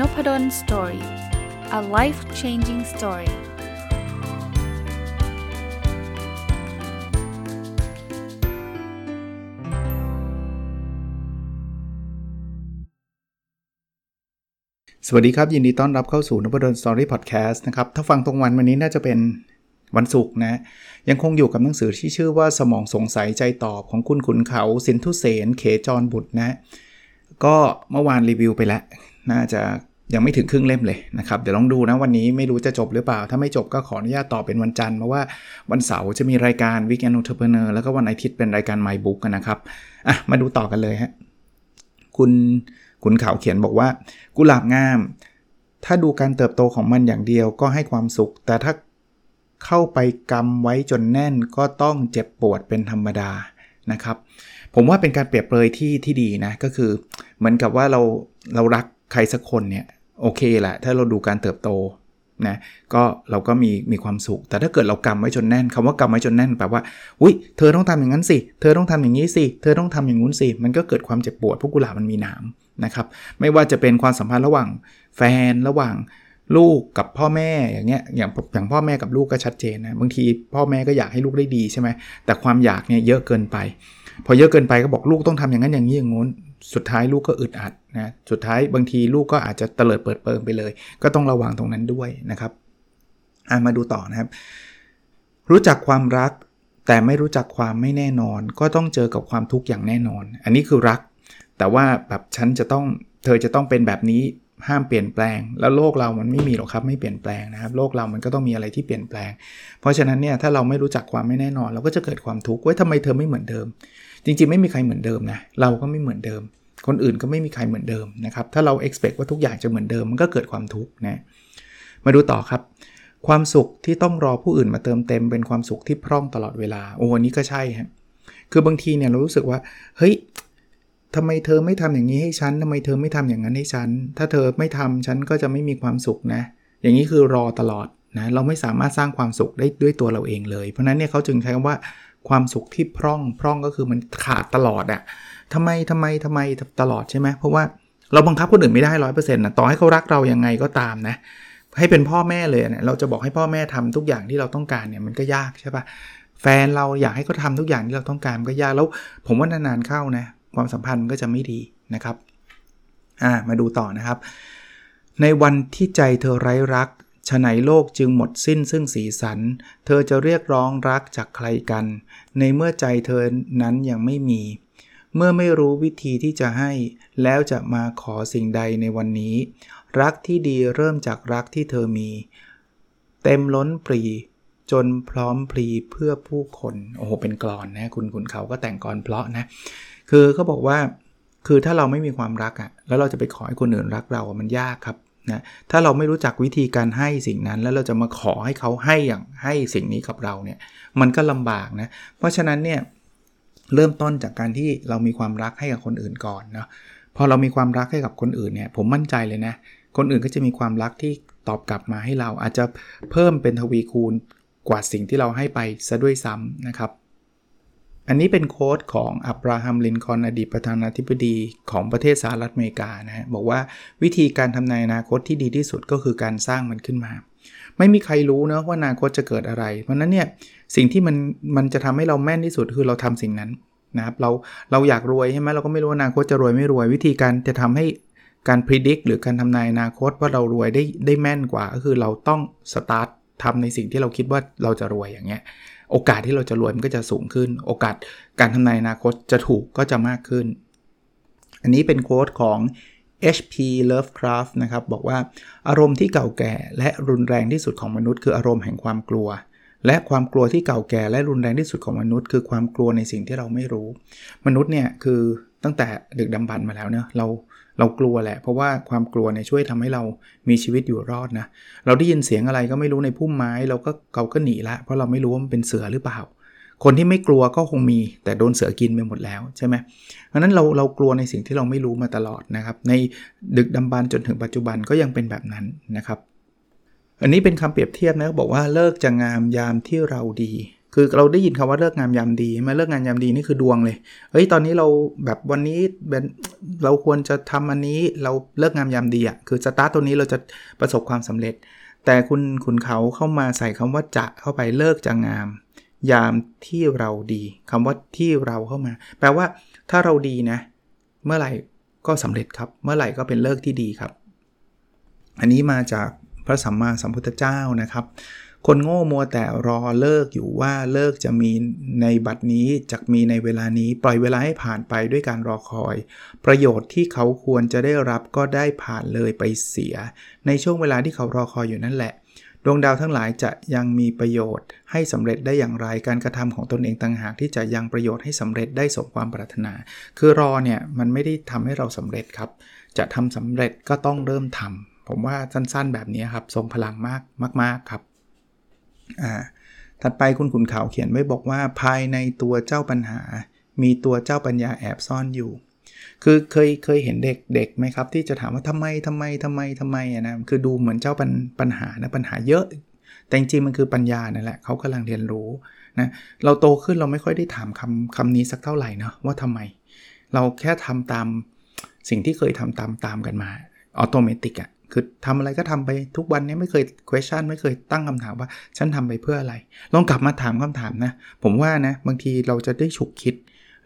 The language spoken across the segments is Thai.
นพด ล Story a life changing story สวัสดีครับ ยินดีต้อนรับเข้าสู่นพดล Story พอดแคสต์นะครับ ถ้าฟังตรงวันวันนี้น่าจะเป็นวันศุกร์นะ ยังคงอยู่กับหนังสือที่ชื่อว่าสมองสงสัยใจตอบของคุณขุนเขาสินทุเสนเขจรบุตรนะ ก็เมื่อวานรีวิวไปแล้ว น่าจะ ยังไม่ถึงครึ่งเล่มเลยนะครับ เดี๋ยวลองดูนะวันนี้ไม่รู้จะจบหรือเปล่า ถ้าไม่จบก็ขออนุญาตต่อเป็นวันจันทร์เพราะว่าวันเสาร์จะมีรายการ Weekend Entrepreneur แล้วก็วันอาทิตย์เป็นรายการ My Book นะครับอะมาดูต่อกันเลยฮะคุณขุนเขาวเขียนบอกว่า กุหลาบงาม ถ้าดูการเติบโตของมันอย่างเดียวก็ให้ความสุข แต่ถ้าเข้าไปกำไว้จนแน่นก็ต้องเจ็บปวดเป็นธรรมดานะครับผมว่าเป็นการเปรียบเปรยที่ที่ดีนะก็คือเหมือนกับว่าเราเรารักใครสักคนเนี่ย โอเคแหละ ถ้าเราดูการเติบโตนะก็เราก็มีมีความสุข แต่ถ้าเกิดเรากำไว้จนแน่นคำว่ากำไว้จนแน่นแปลว่าอุ้ยเธอต้องทำอย่างนั้นสิ เธอต้องทำอย่างนี้สิ เธอต้องทำอย่างนู้นสิ มันก็เกิดความเจ็บปวดพวกกุหลาบมันมีหนามนะครับ ไม่ว่าจะเป็นความสัมพันธ์ระหว่างแฟนระหว่างลูกกับพ่อแม่อย่างเงี้ยอย่างอย่างพ่อแม่กับลูกก็ชัดเจนนะบางทีพ่อแม่ก็อยากให้ลูกได้ดีใช่ไหมแต่ความอยากเนี่ยเยอะเกินไป พอเยอะเกินไปก็บอกลูกต้องทำอย่างนั้นอย่างนี้อย่างงู้น สุดท้ายลูกก็อึดอัดนะสุดท้ายบางทีลูกก็อาจจะเตลิดเปิดเปิงไปเลย ก็ต้องระวังตรงนั้นด้วยนะครับอ่ามาดูต่อนะครับ รู้จักความรักแต่ไม่รู้จักความไม่แน่นอน ก็ต้องเจอกับความทุกข์อย่างแน่นอน อันนี้คือรัก แต่ว่าแบบฉันจะต้องเธอจะต้องเป็นแบบนี้ห้ามเปลี่ยนแปลง แล้วโลกเรามันไม่มีหรอกครับไม่เปลี่ยนแปลงนะครับ โลกเรามันก็ต้องมีอะไรที่เปลี่ยนแปลง เพราะฉะนั้นเนี่ยถ้าเราไม่รู้จักความไม่แน่นอน เราก็จะเกิดความทุกข์ว่าทำไมเธอไม่เหมือนเดิม จริงๆ ไม่มีใครเหมือนเดิมนะเราก็ไม่เหมือนเดิม คนอื่นก็ไม่มีใครเหมือนเดิมนะครับถ้าเรา expect ว่าทุกอย่างจะเหมือนเดิมมันก็เกิดความทุกข์นะมาดูต่อครับ ความสุขที่ต้องรอผู้อื่นมาเติมเต็ม เป็นความสุขที่พร่องตลอดเวลาโอ้อันนี้ก็ใช่ฮะคือบางทีเนี่ยเรารู้สึกว่าเฮ้ยทำไมเธอไม่ทำอย่างนี้ให้ฉันทำไมเธอไม่ทำอย่างนั้นให้ฉัน ถ้าเธอไม่ทำฉันก็จะไม่มีความสุขนะ อย่างนี้คือรอตลอดนะ เราไม่สามารถสร้างความสุขได้ด้วยตัวเราเองเลย เพราะนั้นเนี่ยเขาจึงใช้คำว่า ความสุขที่พร่องพร่องก็คือมันขาดตลอดอะทำไมทำไมทำไมตลอดใช่ไหมเพราะว่าเราบังคับคนอื่นไม่ได้ร้อยเปอร์เซ็นต์นะต่อให้เขารักเรายังไงก็ตามนะ ให้เป็นพ่อแม่เลยเนะี่ยเราจะบอกให้พ่อแม่ทำทุกอย่างที่เราต้องการเนี่ยมันก็ยากใช่ปะแฟนเราอยากให้เขาทาทุกอย่างที่เราต้องการมันก็ยากแล้วผมว่านานๆเข้านะความสัมพันธ์มันก็จะไม่ดีนะครับอ่ามาดูต่อนะครับ ในวันที่ใจเธอไร้รัก ฉไหนโลกจึงหมดสิ้นซึ่งสีสัน เธอจะเรียกร้องรักจากใครกัน ในเมื่อใจเธอนั้นยังไม่มี เมื่อไม่รู้วิธีที่จะให้ แล้วจะมาขอสิ่งใดในวันนี้ รักที่ดีเริ่มจากรักที่เธอมี เต็มล้นปรีจนพร้อมพรีเพื่อผู้คน โอ้โห เป็นกรอนนะคุณคุณเขาก็แต่งกรอนเพราะนะ คือเขาบอกว่า คือถ้าเราไม่มีความรักอะ่ะ แล้วเราจะไปขอให้คนอื่นรักเรา มันยากครับ นะถ้าเราไม่รู้จักวิธีการให้สิ่งนั้น แล้วเราจะมาขอให้เขาให้อย่างให้สิ่งนี้กับเราเนี่ยมันก็ลำบากนะเพราะฉะนั้นเนี่ยเริ่มต้นจากการที่เรามีความรักให้กับคนอื่นก่อนเนาะพอเรามีความรักให้กับคนอื่นเนี่ยผมมั่นใจเลยนะคนอื่นก็จะมีความรักที่ตอบกลับมาให้เราอาจจะเพิ่มเป็นทวีคูณกว่าสิ่งที่เราให้ไปซะด้วยซ้ำนะครับ อันนี้เป็นโค้ดของอับราฮัมลินคอนอดีตประธานาธิบดีของประเทศสหรัฐอเมริกานะฮะบอกว่าวิธีการทำนายอนาคตที่ดีที่สุดก็คือการสร้างมันขึ้นมา ไม่มีใครรู้นะว่าอนาคตจะเกิดอะไร เพราะนั้นเนี่ยสิ่งที่มันมันจะทำให้เราแม่นที่สุดคือเราทำสิ่งนั้นนะครับเราเราอยากรวยใช่ไหมเราก็ไม่รู้อนาคตจะรวยไม่รวย วิธีการจะทำให้การพิจิตรหรือการทำนายอนาคตว่าเรารวยได้ได้แม่นกว่า ก็คือเราต้องสตาร์ททำในสิ่งที่เราคิดว่าเราจะรวยอย่างเงี้ย โอกาสที่เราจะรวยมันก็จะสูงขึ้น โอกาสการทำนายอนาคตจะถูกก็จะมากขึ้น อันนี้เป็นโค้ดของ H.P. Lovecraft นะครับ บอกว่าอารมณ์ที่เก่าแก่และรุนแรงที่สุดของมนุษย์คืออารมณ์แห่งความกลัว และความกลัวที่เก่าแก่และรุนแรงที่สุดของมนุษย์ คือความกลัวในสิ่งที่เราไม่รู้ มนุษย์เนี่ยคือตั้งแต่ดึกดำบรรมาแล้วเนะเรา เรากลัวแหละ เพราะว่าความกลัวเนี่ยช่วยทำให้เรามีชีวิตอยู่รอดนะ เราได้ยินเสียงอะไรก็ไม่รู้ในพุ่มไม้ เราก็เกาก็หนีละ เพราะเราไม่รู้ว่ามันเป็นเสือหรือเปล่า คนที่ไม่กลัวก็คงมีแต่โดนเสือกินไปหมดแล้วใช่ไหมเพราะนั้นเราเรากลัวในสิ่งที่เราไม่รู้มาตลอดนะครับ ในดึกดำบรรจนถึงปัจจุบันก็ยังเป็นแบบนั้นนะครับ อันนี้เป็นคำเปรียบเทียบนะบอกว่าเลิกจะงามยามที่เราดี คือเราได้ยินคำว่าเลิกงามยามดีมาเลิกงามยามดีนี่คือดวงเลยเฮ้ยตอนนี้เราแบบวันนี้เราควรจะทำอันนี้เราเลิกงามยามดีอะ่ะคือสตาร์ตตัวนี้เราจะประสบความสำเร็จ แต่คุณคุณเขาเข้ามาใส่คำว่าจะเข้าไปเลิกจะงาม ยามที่เราดีคำว่าที่เราเข้ามา แปลว่าถ้าเราดีนะ เมื่อไหร่ก็สำเร็จครับ เมื่อไหร่ก็เป็นเลิกที่ดีครับ อันนี้มาจากพระสัมมาสัมพุทธเจ้านะครับ คนโง่มัวแต่รอเลิกอยู่ว่าเลิกจะมีในบัดนี้จะมีในเวลานี้ ปล่อยเวลาให้ผ่านไปด้วยการรอคอย ประโยชน์ที่เขาควรจะได้รับก็ได้ผ่านเลยไปเสีย ในช่วงเวลาที่เขารอคอยอยู่นั่นแหละ ดวงดาวทั้งหลายจะยังมีประโยชน์ ให้สำเร็จได้อย่างไรการกระทำของตนเองต่างหากที่จะยังประโยชน์ให้สำเร็จได้สมความปรารถนา คือรอเนี่ยมันไม่ได้ทำให้เราสำเร็จครับ จะทำสำเร็จก็ต้องเริ่มทำผมว่าสั้นๆ แบบนี้ครับทรงพลังมากมากๆครับ อ่าถัดไปคุณขุนเขาเขียนไว้บอกว่าภายในตัวเจ้าปัญหา มีตัวเจ้าปัญญาแอบซ่อนอยู่ คือเคยเคยเห็นเด็กเด็กไหมครับ ที่จะถามว่าทำไมทำไมทำไมทำไมอะนะคือดูเหมือนเจ้าปัญปัญหานะปัญหาเยอะ แต่จริงมันคือปัญญานั่นแหละเขากำลังเรียนรู้นะเราโตขึ้นเราไม่ค่อยได้ถามคำคำนี้สักเท่าไหร่นะว่าทำไม เราแค่ทำตามสิ่งที่เคยทำตามตามกันมาออโตเมติกอะ คือทำอะไรก็ทำไปทุกวันนี้ไม่เคย question ไม่เคยตั้งคำถามว่าฉันทำไปเพื่ออะไร ลองกลับมาถามคำถามนะ ผมว่านะ บางทีเราจะได้ฉุกคิด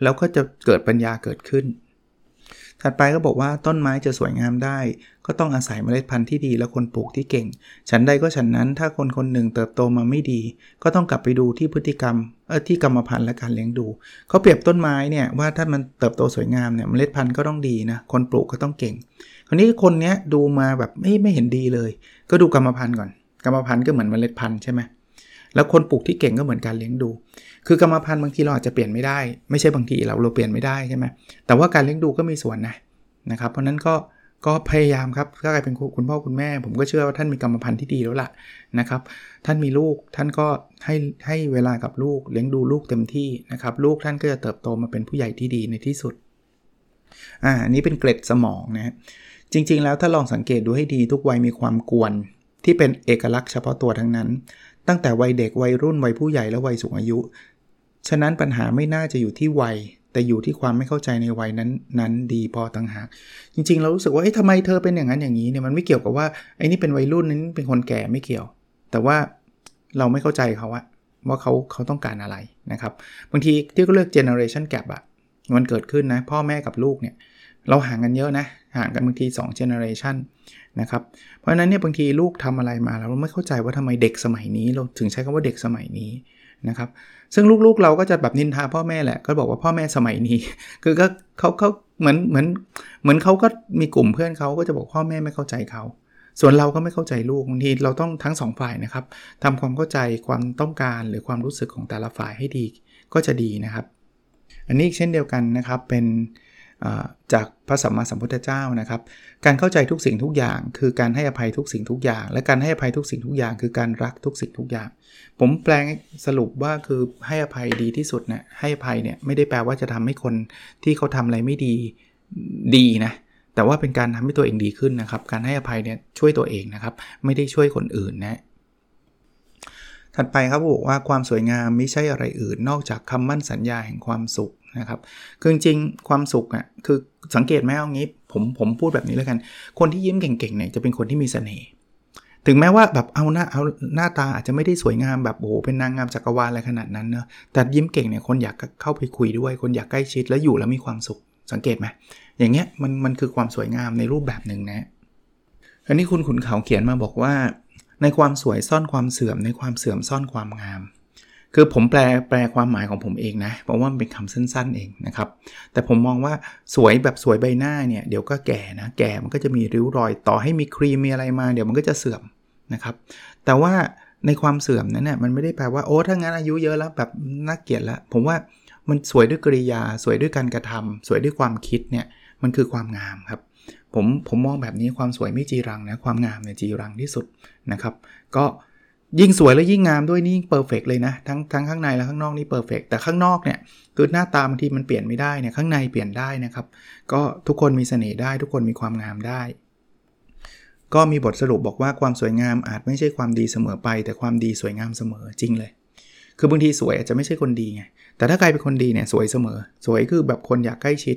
แล้วก็จะเกิดปัญญาเกิดขึ้น ถัดไปก็บอกว่าต้นไม้จะสวยงามได้ ก็ต้องอาศัยเมล็ดพันธุ์ที่ดีและคนปลูกที่เก่ง ฉันใดก็ฉันนั้นถ้าคนคนหนึ่งเติบโตมาไม่ดี ก็ต้องกลับไปดูที่พฤติกรรมเออที่กรรมพันธุ์และการเลี้ยงดูเขาเปรียบต้นไม้เนี่ยว่าถ้ามันเติบโตสวยงามเนี่ยเมล็ดพันธุ์ก็ต้องดีนะคนปลูกก็ต้องเก่ง คราวนี้คนเนี้ยดูมาแบบไม่ไม่เห็นดีเลย ก็ดูกรรมพันธุ์ก่อน กรรมพันธุ์ก็เหมือนเมล็ดพันธุ์ใช่ไหมแล้วคนปลูกที่เก่งก็เหมือนการเลี้ยงดู คือกรรมพันธุ์บางทีเราอาจจะเปลี่ยนไม่ได้ ไม่ใช่บางทีเราเราเปลี่ยนไม่ได้ใช่ไหมแต่ว่าการเลี้ยงดูก็มีส่วนนะนะครับ เพราะนั้นก็ก็พยายามครับถ้าใครเป็นคุณพ่อคุณแม่ ผมก็เชื่อว่าท่านมีกรรมพันธุ์ที่ดีแล้วล่ะนะครับ ท่านมีลูกท่านก็ให้ให้เวลากับลูกเลี้ยงดูลูกเต็มที่นะครับ ลูกท่านก็จะเติบโตมาเป็นผู้ใหญ่ที่ดีในที่สุดอ่าอันนี้เป็นเกร็ดสมองนะ จริง ๆ แล้วถ้าลองสังเกตดูให้ดีทุกวัยมีความกวน ที่เป็นเอกลักษณ์เฉพาะตัวทั้งนั้น ตั้งแต่วัยเด็กวัยรุ่นวัยผู้ใหญ่และวัยสูงอายุ ฉะนั้นปัญหาไม่น่าจะอยู่ที่วัย แต่อยู่ที่ความไม่เข้าใจในวัยนั้นนั้นดีพอต่างหากจริง ๆ เรารู้สึกว่าเฮ้ยทำไมเธอเป็นอย่างนั้นอย่างนี้เนี่ยมันไม่เกี่ยวกับว่าไอ้นี่เป็นวัยรุ่นนั้นเป็นคนแก่ไม่เกี่ยว แต่ว่าเราไม่เข้าใจเขาอะว่าเขาเขาต้องการอะไรนะครับ บางทีที่เขาเรียก generation gap อะมันเกิดขึ้นนะ พ่อแม่กับลูกเนี่ย เราห่างกันเยอะนะ ห่างกันบางที2 generation นะครับ เพราะฉะนั้นเนี่ยบางทีลูกทำอะไรมาเราไม่เข้าใจว่าทำไมเด็กสมัยนี้ เราถึงใช้คำว่าเด็กสมัยนี้นะครับ ซึ่งลูกๆเราก็จะแบบนินทาพ่อแม่แหละ ก็บอกว่าพ่อแม่สมัยนี้ คือก็เขาเขาเหมือนเหมือนเหมือนเขาก็มีกลุ่มเพื่อนเขาก็จะบอกพ่อแม่ไม่เข้าใจเขา ส่วนเราก็ไม่เข้าใจลูกบางทีเราต้องทั้งสองฝ่ายนะครับทำความเข้าใจความต้องการหรือความรู้สึกของแต่ละฝ่ายให้ดี ก็จะดีนะครับ อันนี้เช่นเดียวกันนะครับเป็น จากพระสัมมาสัมพุทธเจ้านะครับ การเข้าใจทุกสิ่งทุกอย่าง คือการให้อภัยทุกสิ่งทุกอย่าง และการให้อภัยทุกสิ่งทุกอย่าง คือการรักทุกสิ่งทุกอย่าง ผมแปลงสรุปว่าคือให้อภัยดีที่สุดนะให้อภัยเนี่ยไม่ได้แปลว่าจะทำให้คนที่เขาทำอะไรไม่ดีดีนะแต่ว่าเป็นการทำให้ตัวเองดีขึ้นนะครับ การให้อภัยเนี่ยช่วยตัวเองนะครับ ไม่ได้ช่วยคนอื่นนะถัดไปครับบอกว่าความสวยงามไม่ใช่อะไรอื่น นอกจากคำมั่นสัญญาแห่งความสุข นะครับคือจริงความสุขอะคือสังเกตไหมเอางี้ผมผมพูดแบบนี้แล้วกัน คนที่ยิ้มเก่งๆเนี่ยจะเป็นคนที่มีเสน่ห์ถึงแม้ว่าแบบเอาหน้าเอาหน้าตาอาจจะไม่ได้สวยงามแบบโอ้โหเป็นนางงามจักรวาลอะไรขนาดนั้นเนอะแต่ยิ้มเก่งเนี่ยคนอยากเข้าไปคุยด้วย คนอยากใกล้ชิดแล้วอยู่แล้วมีความสุขสังเกตไหมอย่างเงี้ยมันมันคือความสวยงามในรูปแบบหนึ่งนะอันนี้คุณขุนเขาเขียนมาบอกว่า ในความสวยซ่อนความเสื่อมในความเสื่อมซ่อนความงาม คือผมแปลแปลความหมายของผมเองนะเพราะว่ามันเป็นคำสั้นๆเองนะครับ แต่ผมมองว่าสวยแบบสวยใบหน้าเนี่ยเดี๋ยวก็แก่นะแก่มันก็จะมีริ้วรอยต่อให้มีครีมมีอะไรมา เดี๋ยวมันก็จะเสื่อมนะครับ แต่ว่าในความเสื่อมนั้นเนี่ยมันไม่ได้แปลว่าโอ้ถ้างั้นอายุเยอะแล้วแบบน่าเกลียดแล้วผมว่ามันสวยด้วยกริยา สวยด้วยการกระทำสวยด้วยความคิดเนี่ยมันคือความงามครับผมผมมองแบบนี้ความสวยไม่จีรังนะความงามเนี่ยจีรังที่สุดนะครับ ก็ ยิ่งสวยและยิ่งงามด้วยนี่ perfect เลยนะทั้งทั้งข้างในและข้างนอกนี่ perfect แต่ข้างนอกเนี่ยคือหน้าตาบางทีมันเปลี่ยนไม่ได้เนี่ยข้างในเปลี่ยนได้นะครับ ก็ทุกคนมีเสน่ห์ได้ ทุกคนมีความงามได้ ก็มีบทสรุปบอกว่าความสวยงามอาจไม่ใช่ความดีเสมอไป แต่ความดีสวยงามเสมอจริงเลย คือบางทีสวยอาจจะไม่ใช่คนดีไงแต่ถ้าใครเป็นคนดีเนี่ยสวยเสมอ สวยคือแบบคนอยากใกล้ชิด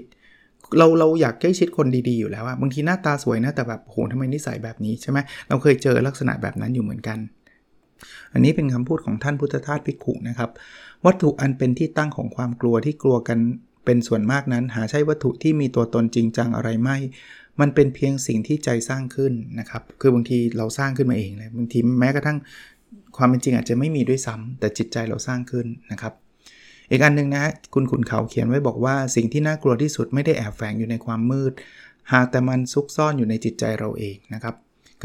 เราเราอยากใกล้ชิดคนดีๆอยู่แล้วอะบางทีหน้าตาสวยนะแต่แบบโหทำไมนิสัยแบบนี้ใช่ไหมเราเคยเจอลักษณะแบบนั้นอยู่เหมือนกัน อันนี้เป็นคำพูดของท่านพุทธทาสพิกขุนะครับ วัตถุอันเป็นที่ตั้งของความกลัวที่กลัวกันเป็นส่วนมากนั้น หาใช่วัตถุที่มีตัวตนจริงจังอะไรไม่ มันเป็นเพียงสิ่งที่ใจสร้างขึ้นนะครับ คือบางทีเราสร้างขึ้นมาเองเลยบางทีแม้กระทั่งความเป็นจริงอาจจะไม่มีด้วยซ้ำแต่จิตใจเราสร้างขึ้นนะครับอีกอันหนึ่งนะคุณขุนเขาเขียนไว้บอกว่าสิ่งที่น่ากลัวที่สุดไม่ได้แอบแฝงอยู่ในความมืด หากแต่มันซุกซ่อนอยู่ในจิตใจเราเองนะครับ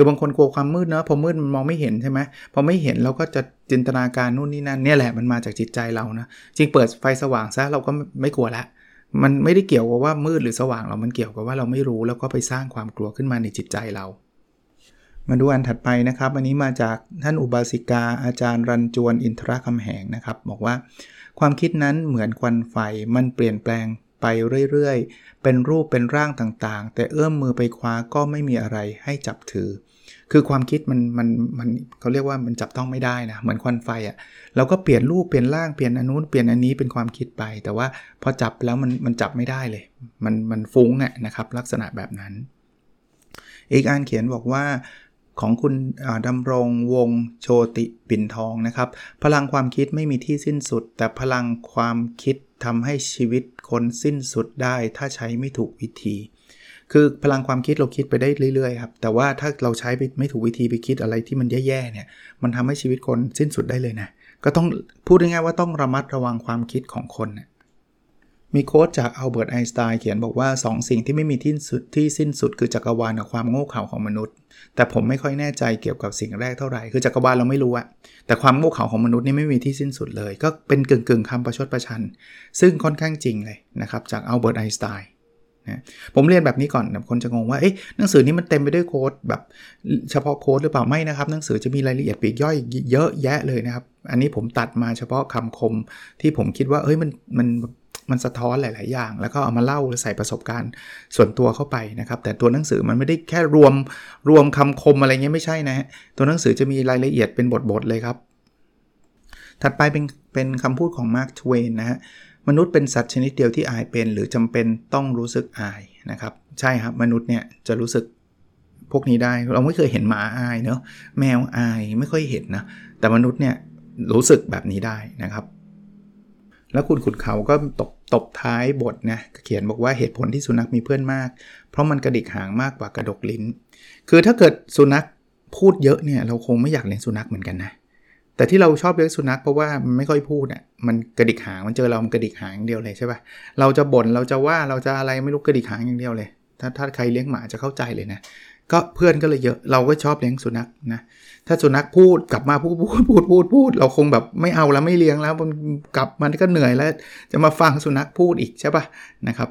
คือบางคนกลัวความมืดเนาะพอมืดมันมองไม่เห็นใช่ไหมพอไม่เห็นเราก็จะจินตนาการนู่นนี่นั่นเนี่ยแหละมันมาจากจิตใจเรานะจริงเปิดไฟสว่างซะเราก็ไม่กลัวละมันไม่ได้เกี่ยวกับว่ามืดหรือสว่างเรามันเกี่ยวกับว่าเราไม่รู้แล้วก็ไปสร้างความกลัวขึ้นมาในจิตใจเรา มาดูอันถัดไปนะครับ อันนี้มาจากท่านอุบาสิกาอาจารย์รันจวนอินทรคำแหงนะครับ บอกว่า ความคิดนั้นเหมือนควันไฟมันเปลี่ยนแปลง ไปเรื่อยๆ เป็นรูปเป็นร่างต่างๆ แต่เอื้อมมือไปคว้าก็ไม่มีอะไรให้จับถือ คือความคิดมันมันมันเขาเรียกว่ามันจับต้องไม่ได้นะเหมือนควันไฟอะ่ะเราก็เปลี่ยนรูปเปลี่ยนร่างเปลี่ยนอันนู้นเปลี่ยนอันนี้เป็นความคิดไป แต่ว่าพอจับแล้วมันมันจับไม่ได้เลย มันมันฟุ้งอะนะครับลักษณะแบบนั้น อีกอันเขียนบอกว่าของคุณดำรงวงโชติปิ่นทองนะครับ พลังความคิดไม่มีที่สิ้นสุด แต่พลังความคิด ทำให้ชีวิตคนสิ้นสุดได้ ถ้าใช้ไม่ถูกวิธี คือพลังความคิดเราคิดไปได้เรื่อยๆครับ แต่ว่าถ้าเราใช้ไปไม่ถูกวิธีไปคิดอะไรที่มันแย่ๆเนี่ย มันทำให้ชีวิตคนสิ้นสุดได้เลยนะ ก็ต้องพูดง่ายๆว่าต้องระมัดระวังความคิดของคนนะ มีโค้ดจากอัลเบิร์ตไอน์สไตน์เขียนบอกว่า2สิ่งที่ไม่มีที่สุดที่สิ้นสุดคือจักรวาลกับความโง่เขลาของมนุษย์ แต่ผมไม่ค่อยแน่ใจเกี่ยวกับสิ่งแรกเท่าไหร่ คือจักรวาลเราไม่รู้อะแต่ความโง่เขลาของมนุษย์นี่ไม่มีที่สิ้นสุดเลย ก็เป็นกึ่งกึ่งคำประชดประชัน ซึ่งค่อนข้างจริงเลยนะครับจากอัลเบิร์ตไอน์สไตน์ผมเรียนแบบนี้ก่อนคนจะงงว่าเอ๊ะหนังสือนี้มันเต็มไปด้วยโค้ดแบบเฉพาะโค้ดหรือเปล่าไม่นะครับ หนังสือจะมีรายละเอียดปีกย่อยเยอะแยะเลยนะครับ อันนี้ผมตัดมาเฉพาะคำคมที่ผมคิดว่าเอ้ยมันมัน มันสะท้อนหลาย ๆ อย่าง แล้วก็เอามาเล่าใส่ประสบการณ์ส่วนตัวเข้าไปนะครับ แต่ตัวหนังสือมันไม่ได้แค่รวมรวมคำคมอะไรเงี้ยไม่ใช่นะฮะตัวหนังสือจะมีรายละเอียดเป็นบท ๆ เลยครับ ถัดไปเป็นเป็นคำพูดของมาร์คทเวนนะฮะมนุษย์เป็นสัตว์ชนิดเดียวที่อายเป็น หรือจำเป็นต้องรู้สึกอายนะครับ ใช่ครับมนุษย์เนี่ยจะรู้สึกพวกนี้ได้ เราไม่เคยเห็นหมาอายเนาะแมวอายไม่ค่อยเห็นนะแต่มนุษย์เนี่ยรู้สึกแบบนี้ได้นะครับ แล้วคุณขุนเขาก็ตบตบท้ายบทนะเขียนบอกว่าเหตุผลที่สุนัขมีเพื่อนมาก เพราะมันกระดิกหางมากกว่ากระดกลิ้น คือถ้าเกิดสุนัขพูดเยอะเนี่ยเราคงไม่อยากเลี้ยงสุนัขเหมือนกันนะแต่ที่เราชอบเลี้ยงสุนัขเพราะว่ามันไม่ค่อยพูดอะมันกระดิกหางมันเจอเรามันกระดิกหางอย่างเดียวเลยใช่ปะ่ะเราจะบ่นเราจะว่าเราจะอะไรไม่รู้กระดิกหางอย่างเดียวเลย ถ้าถ้าใครเลี้ยงหมาจะเข้าใจเลยนะ ก็เพื่อนก็เลยเยอะ เราก็ชอบเลี้ยงสุนัขนะ ถ้าสุนัขพูดกลับมาพูดพูดพูดพูดพูด เราคงแบบไม่เอาแล้วไม่เลี้ยงแล้วมันกลับมันก็เหนื่อยแล้ว จะมาฟังสุนัขพูดอีกใช่ปะนะครับ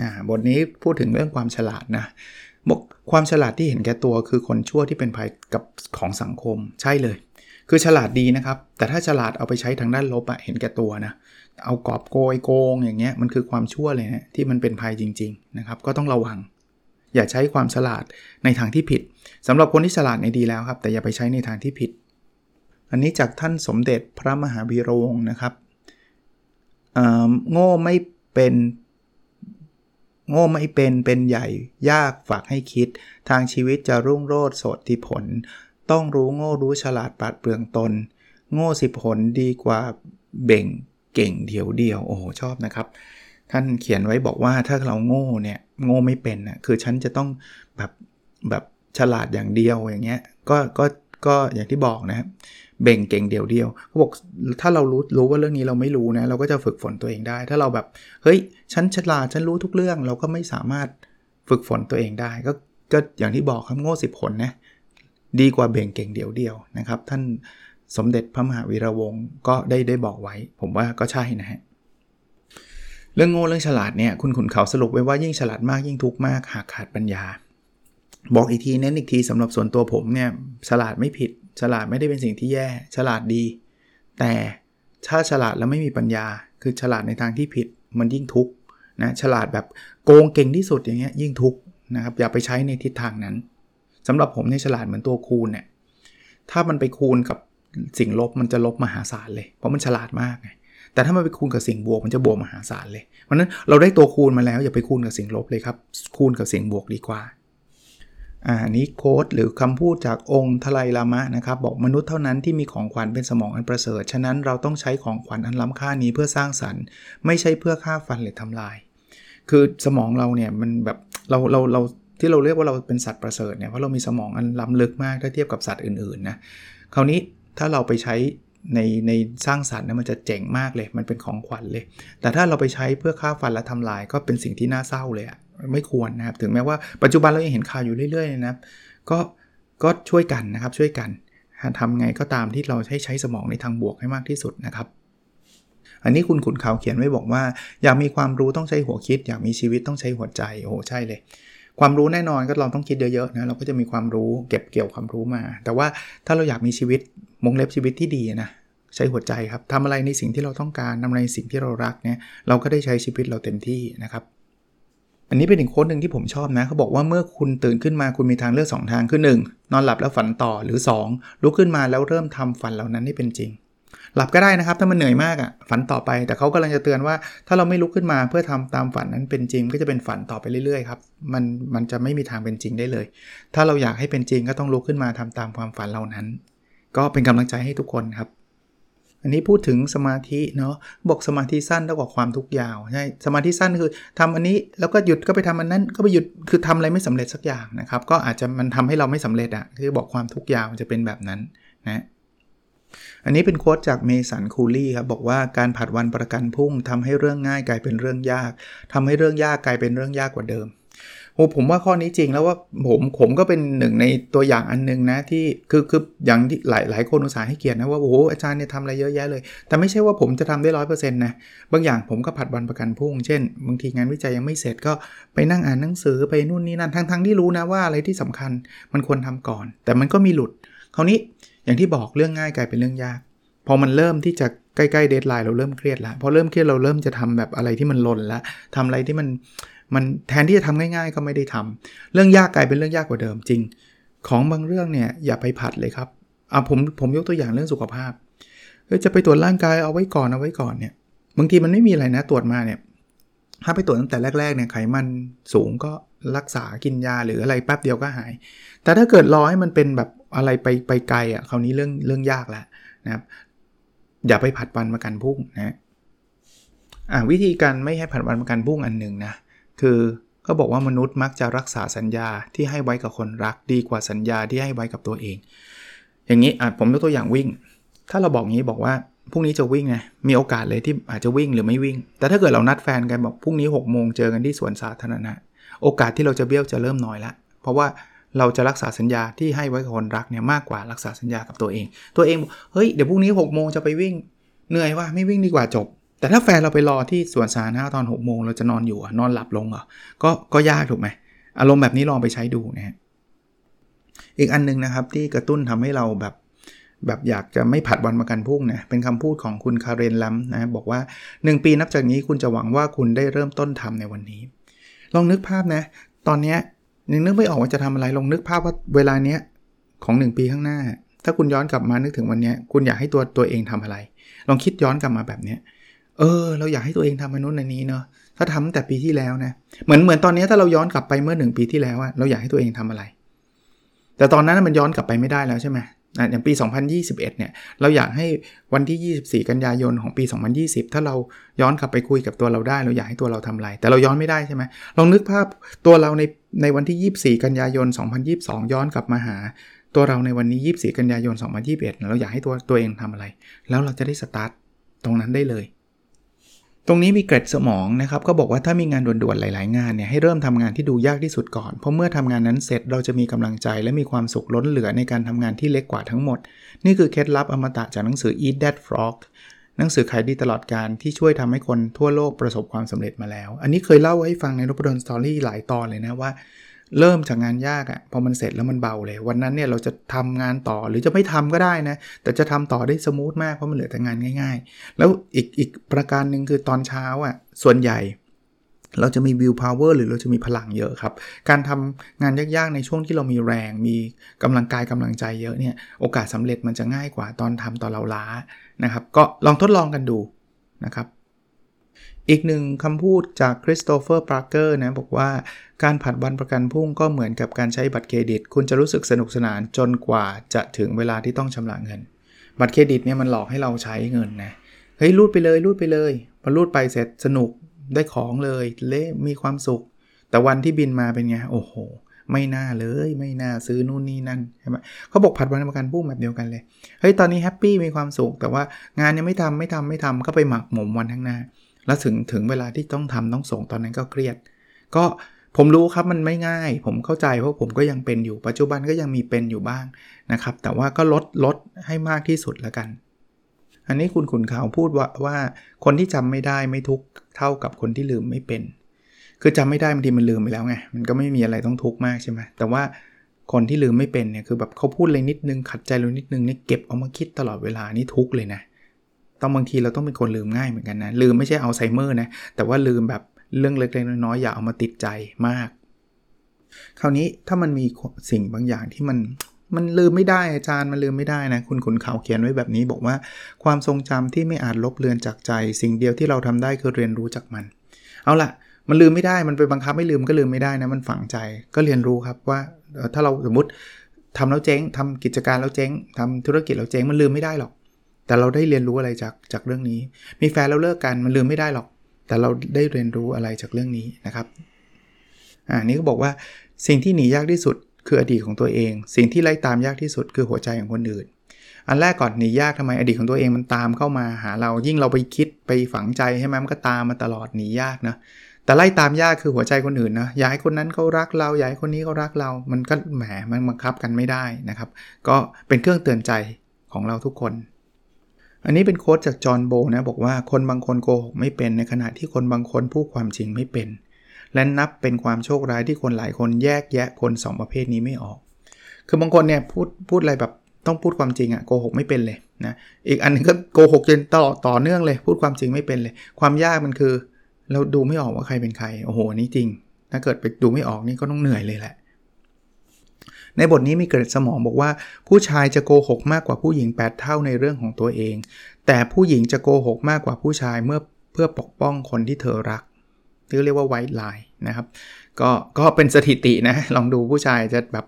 อ่าบทนี้พูดถึงเรื่องความฉลาดนะบอกความฉลาดที่เห็นแก่ตัวคือคนชั่วที่เป็นภัยกับของสังคมใช่เลย คือฉลาดดีนะครับ แต่ถ้าฉลาดเอาไปใช้ทางด้านลบอะเห็นแก่ตัวนะ เอากอบโกยโกงอย่างเงี้ยมันคือความชั่วเลยนะที่มันเป็นภัยจริงๆนะครับก็ต้องระวัง อย่าใช้ความฉลาดในทางที่ผิดสำหรับคนที่ฉลาดในดีแล้วครับ แต่อย่าไปใช้ในทางที่ผิด อันนี้จากท่านสมเด็จพระมหาวีรวงนะครับโง่ไม่เป็นโง่ไม่เป็นเป็นใหญ่ยากฝากให้คิด ทางชีวิตจะรุ่งโรจน์โสดที่ผล ต้องรู้โง่รู้ฉลาดปาดเปลืองตน โง่สิบผลดีกว่าเบ่ง เก่งเดียวเดียวโอ้โหชอบนะครับ ท่านเขียนไว้บอกว่าถ้าเราโง่เนี่ยโง่ไม่เป็นนะคือฉันจะต้องแบบแบบฉลาดอย่างเดียวอย่างเงี้ยก็ก็ก็อย่างที่บอกนะเบ่งเก่งเดียวเดียวเขาบอกถ้าเรารู้รู้ว่าเรื่องนี้เราไม่รู้นะเราก็จะฝึกฝนตัวเองได้ ถ้าเราแบบเฮ้ยฉันฉลาดฉันรู้ทุกเรื่อง เราก็ไม่สามารถฝึกฝนตัวเองได้ ก็ก็อย่างที่บอกครับโง่สิบผลนะดีกว่าเบ่งเก่งเดียวเดียวนะครับ ท่าน สมเด็จพระมหาวีระวงศ์ก็ได้ได้บอกไว้ ผมว่าก็ใช่นะฮะเรื่องโง่เรื่องฉลาดเนี่ยคุณขุนเขาสรุปไว้ว่ายิ่งฉลาดมากยิ่งทุกข์มากหากขาดปัญญา บอกอีกทีเน้นอีกทีสำหรับส่วนตัวผมเนี่ยฉลาดไม่ผิด ฉลาดไม่ได้เป็นสิ่งที่แย่ ฉลาดดี แต่ถ้าฉลาดแล้วไม่มีปัญญา คือฉลาดในทางที่ผิดมันยิ่งทุกข์นะฉลาดแบบโกงเก่งที่สุดอย่างเงี้ยยิ่งทุกข์นะครับอย่าไปใช้ในทิศทางนั้นสำหรับผมเนี่ยฉลาดเหมือนตัวคูณเนี่ยถ้ามันไปคูณกับ สิ่งลบมันจะลบมหาศาลเลย เพราะมันฉลาดมากไงแต่ถ้ามันไปคูณกับสิ่งบวกมันจะบวกมหาศาลเลยเพราะนั้นเราได้ตัวคูณมาแล้วอย่าไปคูณกับสิ่งลบเลยครับ คูณกับสิ่งบวกดีกว่าอ่านี้โค้ดหรือคำพูดจากองค์ทลายลามะนะครับ บอกมนุษย์เท่านั้นที่มีของขวัญเป็นสมองอันประเสริฐ ฉะนั้นเราต้องใช้ของขวัญอันล้ำค่านี้เพื่อสร้างสรรค์ ไม่ใช่เพื่อฆ่าฟันหรือทำลาย คือสมองเราเนี่ยมันแบบเราเราเราที่เราเรียกว่าเราเป็นสัตว์ประเสริฐเนี่ยเพราะเรามีสมองอันล้ำลึกมากถ้าเทียบกับสัตว์อื่นๆนะคราวนี้ ถ้าเราไปใช้ในในสร้างสรรค์นะมันจะเจ๋งมากเลย มันเป็นของขวัญเลย แต่ถ้าเราไปใช้เพื่อฆ่าฟันและทำลายก็เป็นสิ่งที่น่าเศร้าเลยอะไม่ควรนะครับ ถึงแม้ว่าปัจจุบันเรายังเห็นข่าวอยู่เรื่อยๆนะครับ ก็ก็ช่วยกันนะครับช่วยกันทำไงก็ตามที่เราใช้ใช้สมองในทางบวกให้มากที่สุดนะครับ อันนี้คุณขุนเขาเขียนไว้บอกว่า อยากมีความรู้ต้องใช้หัวคิด อยากมีชีวิตต้องใช้หัวใจโอ้โหใช่เลย ความรู้แน่นอนก็เราต้องคิดเยอะๆนะเราก็จะมีความรู้เก็บเกี่ยวความรู้มา แต่ว่าถ้าเราอยากมีชีวิต มงเล็บชีวิตที่ดีนะใช้หัวใจครับทำอะไรในสิ่งที่เราต้องการทำอะไรในสิ่งที่เรารักเนี่ยเราก็ได้ใช้ชีวิตเราเต็มที่นะครับ อันนี้เป็นอีกโค้ดหนึ่งที่ผมชอบนะเขาบอกว่าเมื่อคุณตื่นขึ้นมาคุณมีทางเลือก 2 ทางคือ 1 นอนหลับแล้วฝันต่อหรือ 2 ลุกขึ้นมาแล้วเริ่มทำฝันเหล่านั้นให้เป็นจริง หลับก็ได้นะครับ ถ้ามันเหนื่อยมากอะ่ะฝันต่อไป แต่เขากำลังจะเตือนว่า ถ้าเราไม่ลุกขึ้นมาเพื่อทำตามฝันนั้นเป็นจริง ก็จะเป็นฝันต่อไปเรื่อยๆครับมันมันจะไม่มีทางเป็นจริงได้เลย ถ้าเราอยากให้เป็นจริงก็ต้องลุกขึ้นมาทำตามความฝันเหล่านั้น ก็เป็นกำลังใจให้ทุกคนครับ อันนี้พูดถึงสมาธิเนาะบอกสมาธิสั้นเท่ากับความทุกข์ยาวใช่สมาธิสั้นคือทำอันนี้แล้วก็หยุดก็ไปทำอันนั้น ก็ไปหยุดคือทำอะไรไม่สำเร็จสักอย่างนะครับ ก็อาจจะมันทำให้เราไม่สำเร็จอะ่ะคือบอกความทุกข์ยาวจะเป็นแบบนั้นนะอันนี้เป็นโค้ดจากเมสันคูลี่ครับบอกว่าการผัดวันประกันพุ่งทำให้เรื่องง่ายกลายเป็นเรื่องยากทำให้เรื่องยากกลายเป็นเรื่องยากกว่าเดิม โอ้ผมว่าข้อนี้จริงแล้วว่าผมผมก็เป็นหนึ่งในตัวอย่างอันนึงนะที่คือคืออย่างที่หลายหลายคนอุตส่าห์ให้เกียรตินะว่าโอ้โหอาจารย์เนี่ยทำอะไรเยอะแยะเลย แต่ไม่ใช่ว่าผมจะทำได้ร้อยเปอร์เซ็นต์นะบางอย่างผมก็ผัดวันประกันพรุ่งเช่นบางทีงานวิจัยยังไม่เสร็จก็ไปนั่งอ่านหนังสือไปนู่นนี่นั่นทั้งทั้งที่รู้นะว่าอะไรที่สำคัญมันควรทำก่อน แต่มันก็มีหลุดคราวนี้อย่างที่บอกเรื่องง่ายกลายเป็นเรื่องยาก พอมันเริ่มที่จะ ใกล้ๆเดทไลน์เราเริ่มเครียดแล้วพอเริ่มเครียดเราเริ่มจะทำแบบอะไรที่มันลนแล้วทำอะไรที่มันมันแทนที่จะทำง่าย ๆ ก็ไม่ได้ทำเรื่องยากกลายเป็นเรื่องยากกว่าเดิมจริง ของบางเรื่องเนี่ยอย่าไปผัดเลยครับอะผมผมยกตัวอย่างเรื่องสุขภาพจะไปตรวจร่างกายเอาไว้ก่อนเอาไว้ก่อนเนี่ยบางทีมันไม่มีอะไรนะตรวจมาเนี่ยถ้าไปตรวจตั้งแต่แรกๆเนี่ยไขมันสูงก็รักษากินยาหรืออะไรแป๊บเดียวก็หาย แต่ถ้าเกิดรอให้มันเป็นแบบอะไรไปไปไกลอะ่ะคราวนี้เรื่องเรื่องยากแล้วนะครับ อย่าไปผัดวันประกันพุ่งนะอ่าวิธีการไม่ให้ผัดวันประกันพุ่งอันหนึ่งนะคือก็บอกว่ามนุษย์มักจะรักษาสัญญาที่ให้ไว้กับคนรักดีกว่าสัญญาที่ให้ไว้กับตัวเอง อย่างนี้ผมยกตัวอย่างวิ่ง ถ้าเราบอกงี้บอกว่าพรุ่งนี้จะวิ่งไงมีโอกาสเลยที่อาจจะวิ่งหรือไม่วิ่ง แต่ถ้าเกิดเรานัดแฟนกันบอกพรุ่งนี้6กโมงเจอกันที่สวนสาธารณะ โอกาสที่เราจะเบี้ยวจะเริ่มน้อยละ เพราะว่า เราจะรักษาสัญญาที่ให้ไว้กับคนรักเนี่ยมากกว่ารักษาสัญญากับตัวเอง ตัวเองเฮ้ยเดี๋ยวพรุ่งนี้6กโมงจะไปวิ่งเหนื่อยว่าไม่วิ่งดีกว่าจบ แต่ถ้าแฟนเราไปรอที่สวนสาธารณะตอน6กโมงเราจะนอนอยู่นอนหลับลงเหรอก็ก็ยากถูกไหมอารมณ์แบบนี้ลองไปใช้ดูนะฮะอีกอันนึงนะครับที่กระตุ้นทำให้เราแบบแบบอยากจะไม่ผัดวันประกันพรุ่งนะเป็นคำพูดของคุณคาเรนลัมนะบอกว่า 1 ปีนับจากนี้คุณจะหวังว่าคุณได้เริ่มต้นทำในวันนี้ ลองนึกภาพนะ ตอนนี้ ยังนึกไม่ออกว่าจะทำอะไรลองนึกภาพว่าเวลาเนี้ยของ 1 ปีข้างหน้า ถ้าคุณย้อนกลับมานึกถึงวันนี้คุณอยากให้ตัวตัวเองทำอะไร ลองคิดย้อนกลับมาแบบเนี้ยเออ เราอยากให้ตัวเองทำมนุษย์ในนี้เนาะถ้าทำแต่ปีที่แล้วนะเหมือนเหมือนตอนนี้ถ้าเราย้อนกลับไปเมื่อหนึ่งปีที่แล้วอะเราอยากให้ตัวเองทำอะไร แต่ตอนนั้นมันย้อนกลับไปไม่ได้แล้วใช่ไหมอย่างปี 2021 เนี่ย เราอยากให้วันที่ 24 กันยายนของปี 2020 ถ้าเราย้อนกลับไปคุยกับตัวเราได้ เราอยากให้ตัวเราทำอะไร แต่เราย้อนไม่ได้ใช่ไหมลองนึกภาพตัวเราใน ในวันที่ 24 กันยายน 2022 ย้อนกลับมาหา ตัวเราในวันนี้ 24 กันยายน 2021 เราอยากให้ตัวตัวเองทำอะไร แล้วเราจะได้สตาร์ทตรงนั้นได้เลย ตรงนี้มีเกร็ดสมองนะครับก็บอกว่าถ้ามีงานด่วนๆหลาย ๆ งานเนี่ยให้เริ่มทำงานที่ดูยากที่สุดก่อน เพราะเมื่อทำงานนั้นเสร็จเราจะมีกำลังใจและมีความสุขล้นเหลือในการทำงานที่เล็กกว่าทั้งหมด นี่คือเคล็ดลับอมตะจากหนังสือ Eat That Frog หนังสือขายดีตลอดการที่ช่วยทำให้คนทั่วโลกประสบความสำเร็จมาแล้ว อันนี้เคยเล่าให้ฟังในนพดล Story หลายตอนเลยนะว่า เริ่มจากงานยากอะ่ะพอมันเสร็จแล้วมันเบาเลย วันนั้นเนี่ยเราจะทำงานต่อหรือจะไม่ทำก็ได้นะ แต่จะทำต่อได้ smooth มากเพราะมันเหลือแต่งานง่าย ๆ แล้วอีกอีกประการหนึ่งคือตอนเช้าอะ่ะส่วนใหญ่เราจะมี willpower หรือเราจะมีพลังเยอะครับ การทำงานยากๆในช่วงที่เรามีแรง มีกำลังกายกำลังใจเยอะเนี่ยโอกาสสำเร็จมันจะง่ายกว่าตอนทำตอนเราล้า นะครับก็ลองทดลองกันดูนะครับอีกหนึ่งคำพูดจากคริสโตเฟอร์ปาร์กเกอร์นะบอกว่าการผัดวันประกันพรุ่งก็เหมือนกับการใช้บัตรเครดิต คุณจะรู้สึกสนุกสนานจนกว่าจะถึงเวลาที่ต้องชำระเงิน บัตรเครดิตเนี่ยมันหลอกให้เราใช้เงินนะเฮ้ยรูดไปเลยรูดไปเลยพอรูดไปเสร็จสนุกได้ของเลยและมีความสุข แต่วันที่บิลมาเป็นไงโอ้โห ไม่น่าเลยไม่น่าซื้อนู่นนี่นั่นใช่ไหมเขาบอกผัดวันประกันพรุ่งแบบเดียวกันเลยเฮ้ยตอนนี้ happy มีความสุขแต่ว่างานยังไม่ทำไม่ทำไม่ทำก็ไปหมักหมมวันข้างหน้า แล้วถึงถึงเวลาที่ต้องทำต้องส่งตอนนั้นก็เครียด ก็ผมรู้ครับมันไม่ง่าย ผมเข้าใจเพราะผมก็ยังเป็นอยู่ปัจจุบันก็ยังมีเป็นอยู่บ้างนะครับแต่ว่าก็ลดลดให้มากที่สุดแล้วกัน อันนี้คุณขุนขาวพูดว่าว่าคนที่จำไม่ได้ไม่ทุกเท่ากับคนที่ลืมไม่เป็น คือจำไม่ได้บางทีมันลืมไปแล้วไง มันก็ไม่มีอะไรต้องทุกข์มากใช่ไหมแต่ว่าคนที่ลืมไม่เป็นเนี่ยคือแบบเขาพูดอะไรนิดนึงขัดใจเรานิดนึงนี่เก็บเอามาคิดตลอดเวลานี่ทุกข์เลยนะต้องบางทีเราต้องเป็นคนลืมง่ายเหมือนกันนะ ลืมไม่ใช่อัลไซเมอร์นะ แต่ว่าลืมแบบเรื่องเล็กๆน้อยๆอย่าเอามาติดใจมาก คราวนี้ถ้ามันมีสิ่งบางอย่างที่มันมันลืมไม่ได้อาจารย์มันลืมไม่ได้นะ คุณขุนเขาเขียนไว้แบบนี้บอกว่า ความทรงจำที่ไม่อาจลบเลือนจากใจ สิ่งเดียวที่เราทำได้คือเรียนรู้จากมัน เอาละ มันลืมไม่ได้มันไปบังคับไม่ลืมก็ลืมไม่ได้นะมันฝังใจก็เรียนรู้ครับว่าถ้าเราสมมติทำแล้วเจ๊งทำกิจการแล้วเจ๊งทำธุรกิจแล้วเจ๊งมันลืมไม่ได้หรอก แต่เราได้เรียนรู้อะไรจากจากเรื่องนี้ มีแฟนแล้วเลิกกันมันลืมไม่ได้หรอก แต่เราได้เรียนรู้อะไรจากเรื่องนี้นะครับอ่านี่ก็บอกว่าสิ่งที่หนียากที่สุดคืออดีตของตัวเอง สิ่งที่ไล่ตามยากที่สุดคือหัวใจของคนอื่น อันแรกก่อนหนียากทำไมอดีตของตัวเองมันตามเข้ามาหาเรายิ่งเราไปคิดไปฝังใจใช่ไหมมันก็ตามมาตลอดหนียากนะ แต่ไล่ตามยากคือหัวใจคนอื่นนะอยากให้คนนั้นเขารักเราอยากให้คนนี้เขารักเรา มันก็แหมมันบังคับกันไม่ได้นะครับ ก็เป็นเครื่องเตือนใจของเราทุกคน อันนี้เป็นโค้ดจากจอห์นโบนะบอกว่าคนบางคนโกหกไม่เป็นในขณะที่คนบางคนพูดความจริงไม่เป็น และนับเป็นความโชคร้ายที่คนหลายคนแยกแยะคน 2 ประเภทนี้ไม่ออก คือบางคนเนี่ยพูดพูดอะไรแบบต้องพูดความจริงอะโกหกไม่เป็นเลยนะอีกอันนึงก็โกหกจนต่อต่อเนื่องเลย พูดความจริงไม่เป็นเลย ความยากมันคือ เราดูไม่ออกว่าใครเป็นใคร โอ้โหนี่จริง ถ้าเกิดไปดูไม่ออกนี่ก็ต้องเหนื่อยเลยแหละ ในบทนี้มีเกิดสมองบอกว่า ผู้ชายจะโกหกมากกว่าผู้หญิง 8 เท่าในเรื่องของตัวเอง แต่ผู้หญิงจะโกหกมากกว่าผู้ชายเมื่อเพื่อปกป้องคนที่เธอรักที่เรียกว่า white lie นะครับ ก็ก็เป็นสถิตินะ ลองดูผู้ชายจะแบบ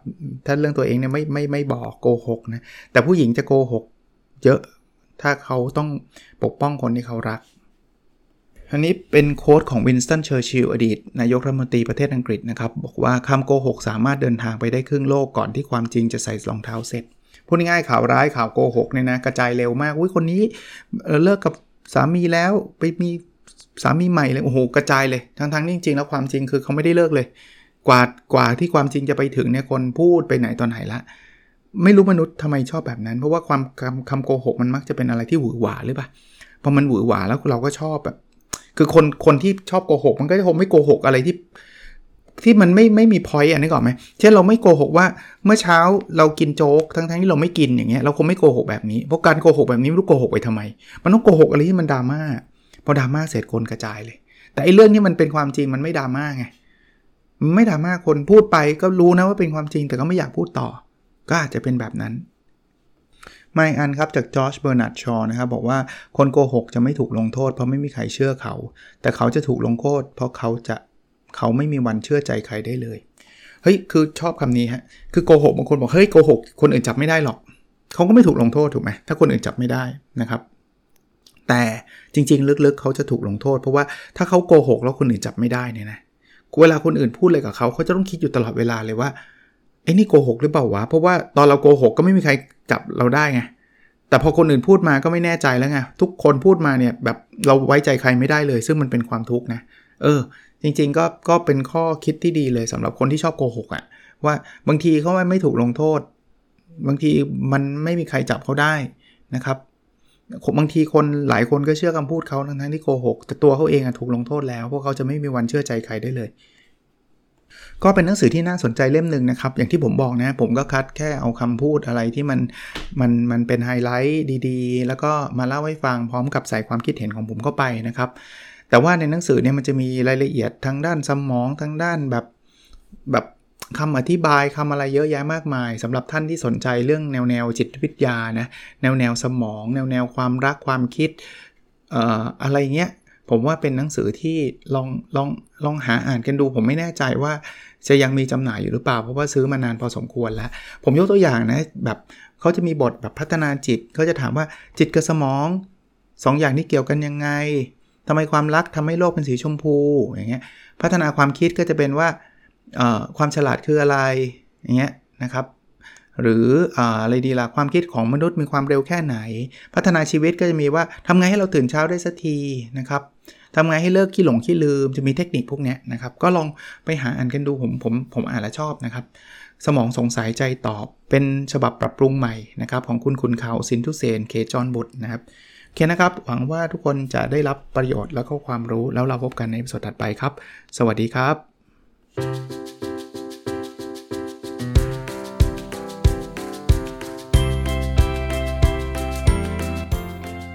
ถ้าเรื่องตัวเองเนี่ยไม่ไม่ไม่บอกโกหกนะ แต่ผู้หญิงจะโกหกเยอะถ้าเขาต้องปกป้องคนที่เขารัก อันนี้เป็น quote ของวินสตันเชอร์ชิลอดีต นายกรัฐมนตรีประเทศอังกฤษนะครับ บอกว่าคำโกหกสามารถเดินทางไปได้ครึ่งโลกก่อนที่ความจริงจะใส่รองเท้าเสร็จ พูดง่ายๆข่าวร้ายข่าวโกหกเนี่ยนะกระจายเร็วมากอุ้ยคนนี้เลิกกับสามีแล้วไปมีสามีใหม่เลยโอ้โหกระจายเลยทั้งๆนี่จริงๆแล้วความจริงคือเขาไม่ได้เลิกเลย กว่ากว่าที่ความจริงจะไปถึงเนี่ยคนพูดไปไหนตอนไหนละ ไม่รู้มนุษย์ทำไมชอบแบบนั้น เพราะว่าความคำคำโกหกมันมักจะเป็นอะไรที่หวือหวาหรือเปล่าพอมันหวือหวาแล้วเราก็ชอบแบบ คือคนคนที่ชอบโกหก มันก็จะคงไม่โกหกอะไรที่ที่มันไม่ไม่มีพอยต์อันนี้ก่อนไหมเช่นเราไม่โกหกว่าเมื่อเช้าเรากินโจ๊กทั้งทั้งที่เราไม่กินอย่างเงี้ยเราคงไม่โกหกแบบนี้เพราะการโกหกแบบนี้ไม่รู้โกหกไปทำไม มันต้องโกหกอะไรที่มันดราม่าพอดราม่าเสร็จคนกระจายเลย แต่ไอ้เรื่องนี้มันเป็นความจริงมันไม่ดราม่าไงไม่ดราม่าคนพูดไปก็รู้นะว่าเป็นความจริงแต่ก็ไม่อยากพูดต่อ ก็อาจจะเป็นแบบนั้น มีอันครับจากจอร์จเบอร์นาร์ดชอนะครับบอกว่าคนโกหกจะไม่ถูกลงโทษ เพราะไม่มีใครเชื่อเขา แต่เขาจะถูกลงโทษ เพราะเขาจะเขาไม่มีวันเชื่อใจใครได้เลยเฮ้ยคือชอบคำนี้ฮะคือโกหกบางคนบอกเฮ้ยโกหกคนอื่นจับไม่ได้หรอกเขาก็ไม่ถูกลงโทษถูกไหมถ้าคนอื่นจับไม่ได้นะครับ แต่จริง ๆ ลึกๆ เขาจะถูกลงโทษ เพราะว่าถ้าเขาโกหกแล้วคนอื่นจับไม่ได้เนี่ยนะเวลาคนอื่นพูดอะไรกับเขาเขาจะต้องคิดอยู่ตลอดเวลาเลยว่า ไอ้นี่โกหกหรือเปล่าวะ เพราะว่าตอนเราโกหกก็ไม่มีใครจับเราได้ไง แต่พอคนอื่นพูดมาก็ไม่แน่ใจแล้วไง ทุกคนพูดมาเนี่ยแบบเราไว้ใจใครไม่ได้เลย ซึ่งมันเป็นความทุกข์นะ เออ จริงๆก็ก็เป็นข้อคิดที่ดีเลยสำหรับคนที่ชอบโกหกอะ่ะ ว่าบางทีเขาไม่ถูกลงโทษ บางทีมันไม่มีใครจับเขาได้นะครับบางทีคนหลายคนก็เชื่อคำพูดเขาทั้งที่โกหกแต่ตัวเขาเองอะถูกลงโทษแล้วพวกเขาจะไม่มีวันเชื่อใจใครได้เลย ก็เป็นหนังสือที่น่าสนใจเล่มหนึ่งนะครับ อย่างที่ผมบอกนะ ผมก็คัดแค่เอาคำพูดอะไรที่มันมันมันเป็นไฮไลท์ดีๆ แล้วก็มาเล่าให้ฟังพร้อมกับใส่ความคิดเห็นของผมเข้าไปนะครับ แต่ว่าในหนังสือเนี่ยมันจะมีรายละเอียดทั้งด้านสมองทั้งด้านแบบแบบคำอธิบายคำอะไรเยอะแยะมากมายสำหรับท่านที่สนใจเรื่องแนวแนวจิตวิทยานะแนวแนวสมอง แนวแนวความรักความคิดอออะไรเงี้ย ผมว่าเป็นหนังสือที่ลองลองลองหาอ่านกันดู ผมไม่แน่ใจว่าจะยังมีจำหน่ายอยู่หรือเปล่า เพราะว่าซื้อมานานพอสมควรแล้ว ผมยกตัวอย่างนะแบบเขาจะมีบทแบบพัฒนาจิตเขาจะถามว่าจิตกับสมอง2ออย่างนี้เกี่ยวกันยังไงทำไมความรักทำให้โลกเป็นสีชมพูอย่างเงี้ยพัฒนาความคิดก็จะเป็นว่าความฉลาดคืออะไรอย่างเงี้ยนะครับ หรืออะไรดีล่ะความคิดของมนุษย์มีความเร็วแค่ไหน พัฒนาชีวิตก็จะมีว่าทำไงให้เราตื่นเช้าได้สักทีนะครับทำไงให้เลิกขี้หลงขี้ลืมจะมีเทคนิคพวกนี้นะครับ ก็ลองไปหาอ่านกันดูผมผมผมอ่านแล้วชอบนะครับ สมองสงสัยใจตอบเป็นฉบับปรับปรุงใหม่นะครับ ของคุณคุณเขาสินทุเซนเคจอนบุตรนะครับโอเคนะครับ หวังว่าทุกคนจะได้รับประโยชน์แล้วก็ความรู้แล้วเราพบกันในสดถัดไปครับ สวัสดีครับ